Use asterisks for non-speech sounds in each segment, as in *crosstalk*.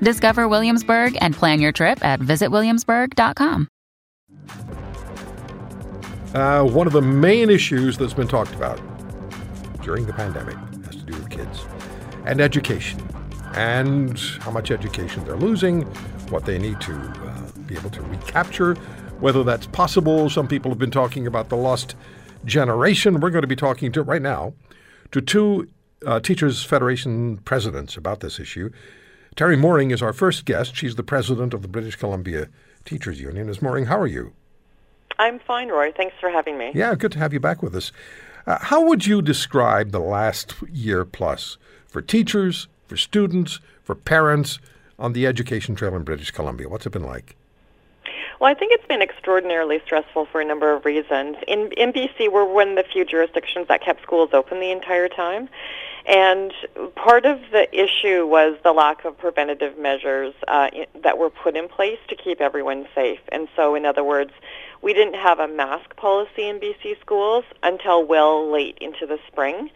Discover Williamsburg and plan your trip at visitwilliamsburg.com. Uh, one of the main issues that's been talked about during the pandemic has to do with kids and education and how much education they're losing, what they need to uh, be able to recapture, whether that's possible. Some people have been talking about the lost generation. We're going to be talking to right now to two uh, Teachers Federation presidents about this issue. Teri Mooring is our first guest. She's the president of the British Columbia Teachers Union. Ms. Mooring, how are you? I'm fine, Roy. Thanks for having me. Yeah, good to have you back with us. Uh, how would you describe the last year plus for teachers, for students, for parents on the education trail in British Columbia? What's it been like? Well, I think it's been extraordinarily stressful for a number of reasons. In, in BC, we're one of the few jurisdictions that kept schools open the entire time. And part of the issue was the lack of preventative measures uh, that were put in place to keep everyone safe. And so, in other words, we didn't have a mask policy in BC schools until well late into the spring.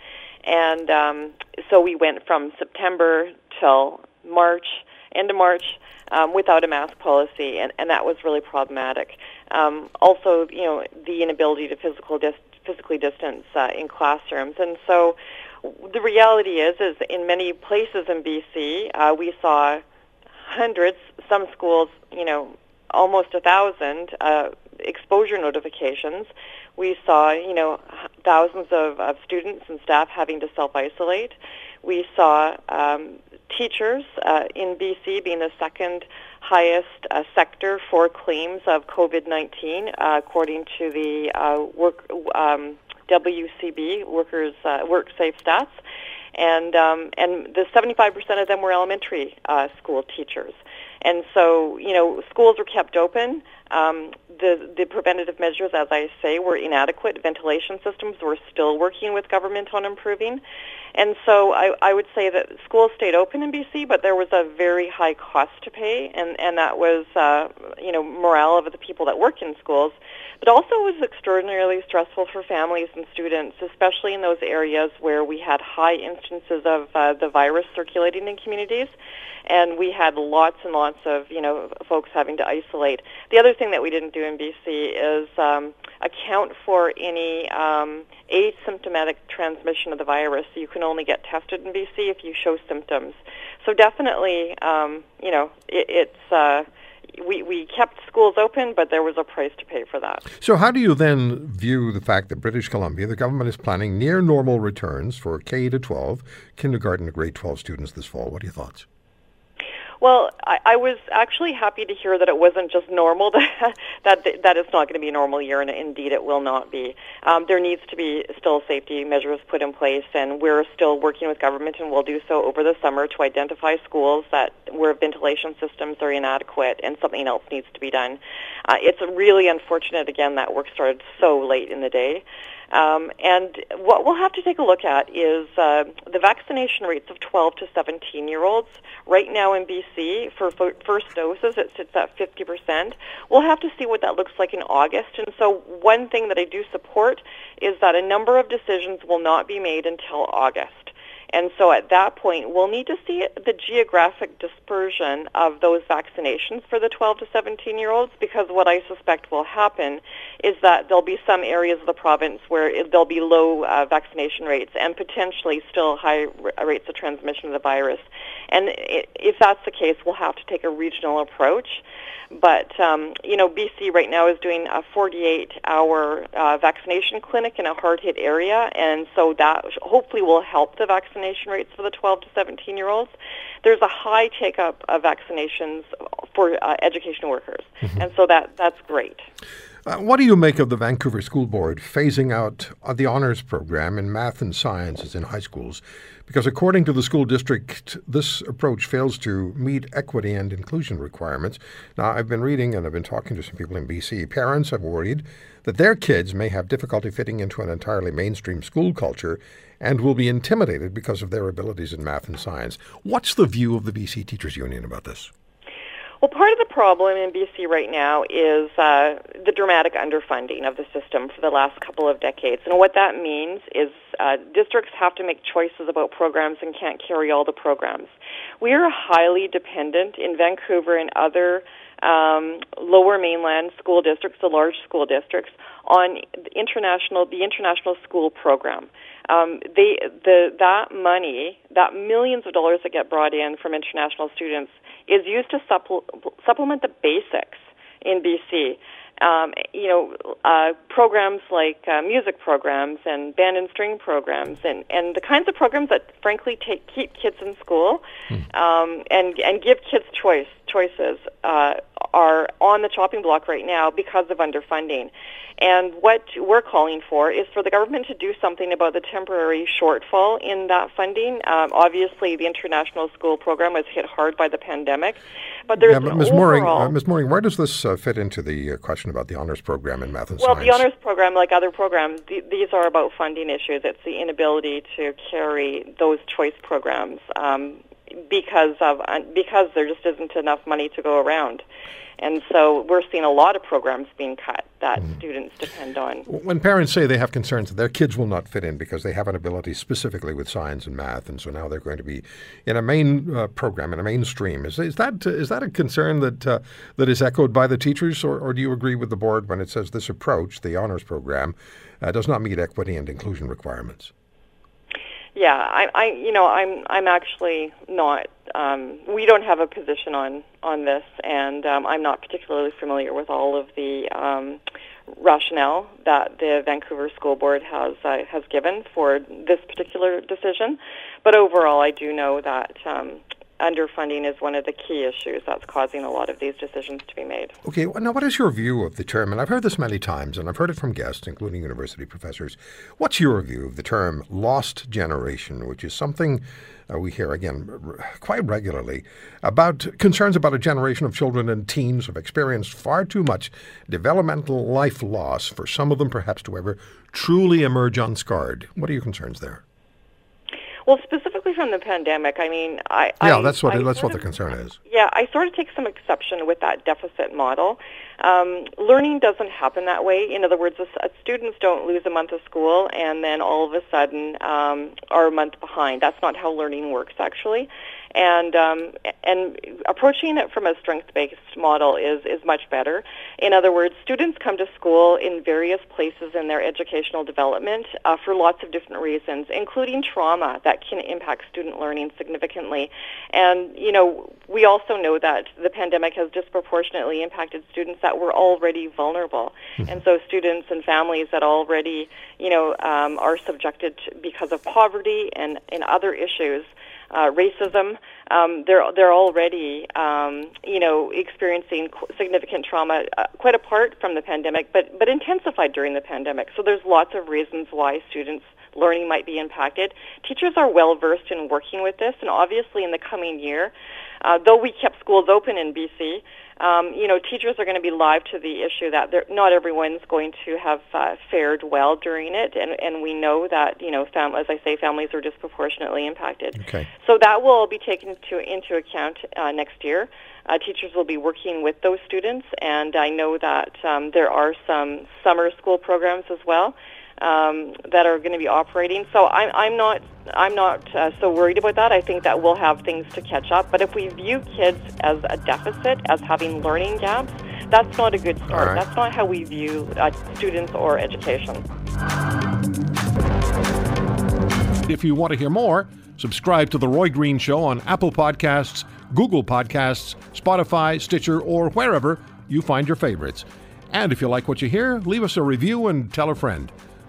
And um, so we went from September till March, end of March, um, without a mask policy, and, and that was really problematic. Um, also, you know, the inability to physical dis- physically distance uh, in classrooms, and so the reality is, is in many places in BC, uh, we saw hundreds, some schools, you know, almost a thousand uh, exposure notifications. We saw, you know, thousands of, of students and staff having to self-isolate. We saw um, teachers uh, in BC being the second highest uh, sector for claims of COVID-19, uh, according to the uh, work um, WCB, Workers uh, Work Safe Stats, and um, and the 75% of them were elementary uh, school teachers. And so, you know, schools were kept open. Um, the the preventative measures, as I say, were inadequate. Ventilation systems were still working with government on improving, and so I, I would say that schools stayed open in BC, but there was a very high cost to pay, and and that was uh, you know morale of the people that work in schools, but also it was extraordinarily stressful for families and students, especially in those areas where we had high instances of uh, the virus circulating in communities and we had lots and lots of you know folks having to isolate. The other thing that we didn't do in BC is um, account for any um, asymptomatic transmission of the virus. You can only get tested in BC if you show symptoms. So definitely, um, you know, it, it's. Uh, we, we kept schools open, but there was a price to pay for that. So, how do you then view the fact that British Columbia, the government is planning near normal returns for K to 12, kindergarten to grade 12 students this fall? What are your thoughts? Well, I, I was actually happy to hear that it wasn't just normal. *laughs* That that it's not going to be a normal year, and indeed it will not be. Um, there needs to be still safety measures put in place, and we're still working with government, and we'll do so over the summer to identify schools that where ventilation systems are inadequate, and something else needs to be done. Uh, it's really unfortunate again that work started so late in the day. Um, and what we'll have to take a look at is uh, the vaccination rates of 12 to 17 year olds. Right now in BC, for first doses, it sits at 50%. We'll have to see what that looks like in August. And so, one thing that I do support is that a number of decisions will not be made until August. And so at that point, we'll need to see the geographic dispersion of those vaccinations for the 12 to 17 year olds because what I suspect will happen is that there'll be some areas of the province where it, there'll be low uh, vaccination rates and potentially still high r- rates of transmission of the virus. And it, if that's the case, we'll have to take a regional approach. But um, you know, BC right now is doing a 48-hour uh, vaccination clinic in a hard-hit area, and so that hopefully will help the vaccination rates for the 12 to 17-year-olds. There's a high take-up of vaccinations for uh, education workers, mm-hmm. and so that that's great. Uh, what do you make of the Vancouver School Board phasing out uh, the honors program in math and sciences in high schools? Because according to the school district, this approach fails to meet equity and inclusion requirements. Now, I've been reading and I've been talking to some people in BC. Parents have worried that their kids may have difficulty fitting into an entirely mainstream school culture and will be intimidated because of their abilities in math and science. What's the view of the BC Teachers Union about this? Well, part of the problem in BC right now is uh, the dramatic underfunding of the system for the last couple of decades. And what that means is uh, districts have to make choices about programs and can't carry all the programs. We are highly dependent in Vancouver and other um, lower mainland school districts, the large school districts, on the international the international school program. Um, they the that money, that millions of dollars that get brought in from international students is used to supple- supplement the basics in BC. Um, you know, uh, programs like uh, music programs and band and string programs, and, and the kinds of programs that, frankly, take keep kids in school, hmm. um, and and give kids choice choices uh, are on the chopping block right now because of underfunding. And what we're calling for is for the government to do something about the temporary shortfall in that funding. Um, obviously, the international school program was hit hard by the pandemic, but there's yeah, but Ms. Mooring, uh, Ms. Mooring, where does this uh, fit into the uh, question about the honors program in math and well, science? Well, the honors program, like other programs, th- these are about funding issues. It's the inability to carry those choice programs um, because of uh, because there just isn't enough money to go around. And so we're seeing a lot of programs being cut that mm. students depend on. When parents say they have concerns that their kids will not fit in because they have an ability specifically with science and math, and so now they're going to be in a main uh, program, in a mainstream, is, is, that, is that a concern that, uh, that is echoed by the teachers, or, or do you agree with the board when it says this approach, the honors program, uh, does not meet equity and inclusion requirements? Yeah, I, I, you know, I'm, I'm actually not. Um, we don't have a position on on this, and um, I'm not particularly familiar with all of the um, rationale that the Vancouver School Board has uh, has given for this particular decision. But overall, I do know that um, underfunding is one of the key issues that's causing a lot of these decisions to be made. Okay, now what is your view of the term? And I've heard this many times, and I've heard it from guests, including university professors. What's your view of the term lost generation, which is something uh, we hear again r- quite regularly about concerns about a generation of children and teens who have experienced far too much developmental life loss for some of them perhaps to ever truly emerge unscarred. What are your concerns there? Well, specifically from the pandemic, I mean, I yeah, I, that's what I that's what of, the concern is. Yeah, I sort of take some exception with that deficit model. Um, learning doesn't happen that way. In other words, uh, students don't lose a month of school and then all of a sudden um, are a month behind. That's not how learning works, actually and um, and approaching it from a strength-based model is is much better. In other words, students come to school in various places in their educational development uh, for lots of different reasons, including trauma that can impact student learning significantly. And you know, we also know that the pandemic has disproportionately impacted students that were already vulnerable, mm-hmm. and so students and families that already you know um, are subjected to, because of poverty and and other issues uh, racism. Um, they're they're already um, you know experiencing significant trauma, uh, quite apart from the pandemic, but but intensified during the pandemic. So there's lots of reasons why students learning might be impacted. Teachers are well versed in working with this, and obviously in the coming year, uh, though we kept schools open in BC, um, you know, teachers are going to be live to the issue that not everyone's going to have uh, fared well during it, and and we know that you know, fam- as I say, families are disproportionately impacted. Okay. So that will be taken to into account uh, next year. Uh, teachers will be working with those students, and I know that um, there are some summer school programs as well um, that are going to be operating. So I'm, I'm not I'm not uh, so worried about that. I think that we'll have things to catch up. But if we view kids as a deficit, as having learning gaps, that's not a good start. Right. That's not how we view uh, students or education. If you want to hear more, subscribe to The Roy Green Show on Apple Podcasts, Google Podcasts, Spotify, Stitcher, or wherever you find your favorites. And if you like what you hear, leave us a review and tell a friend.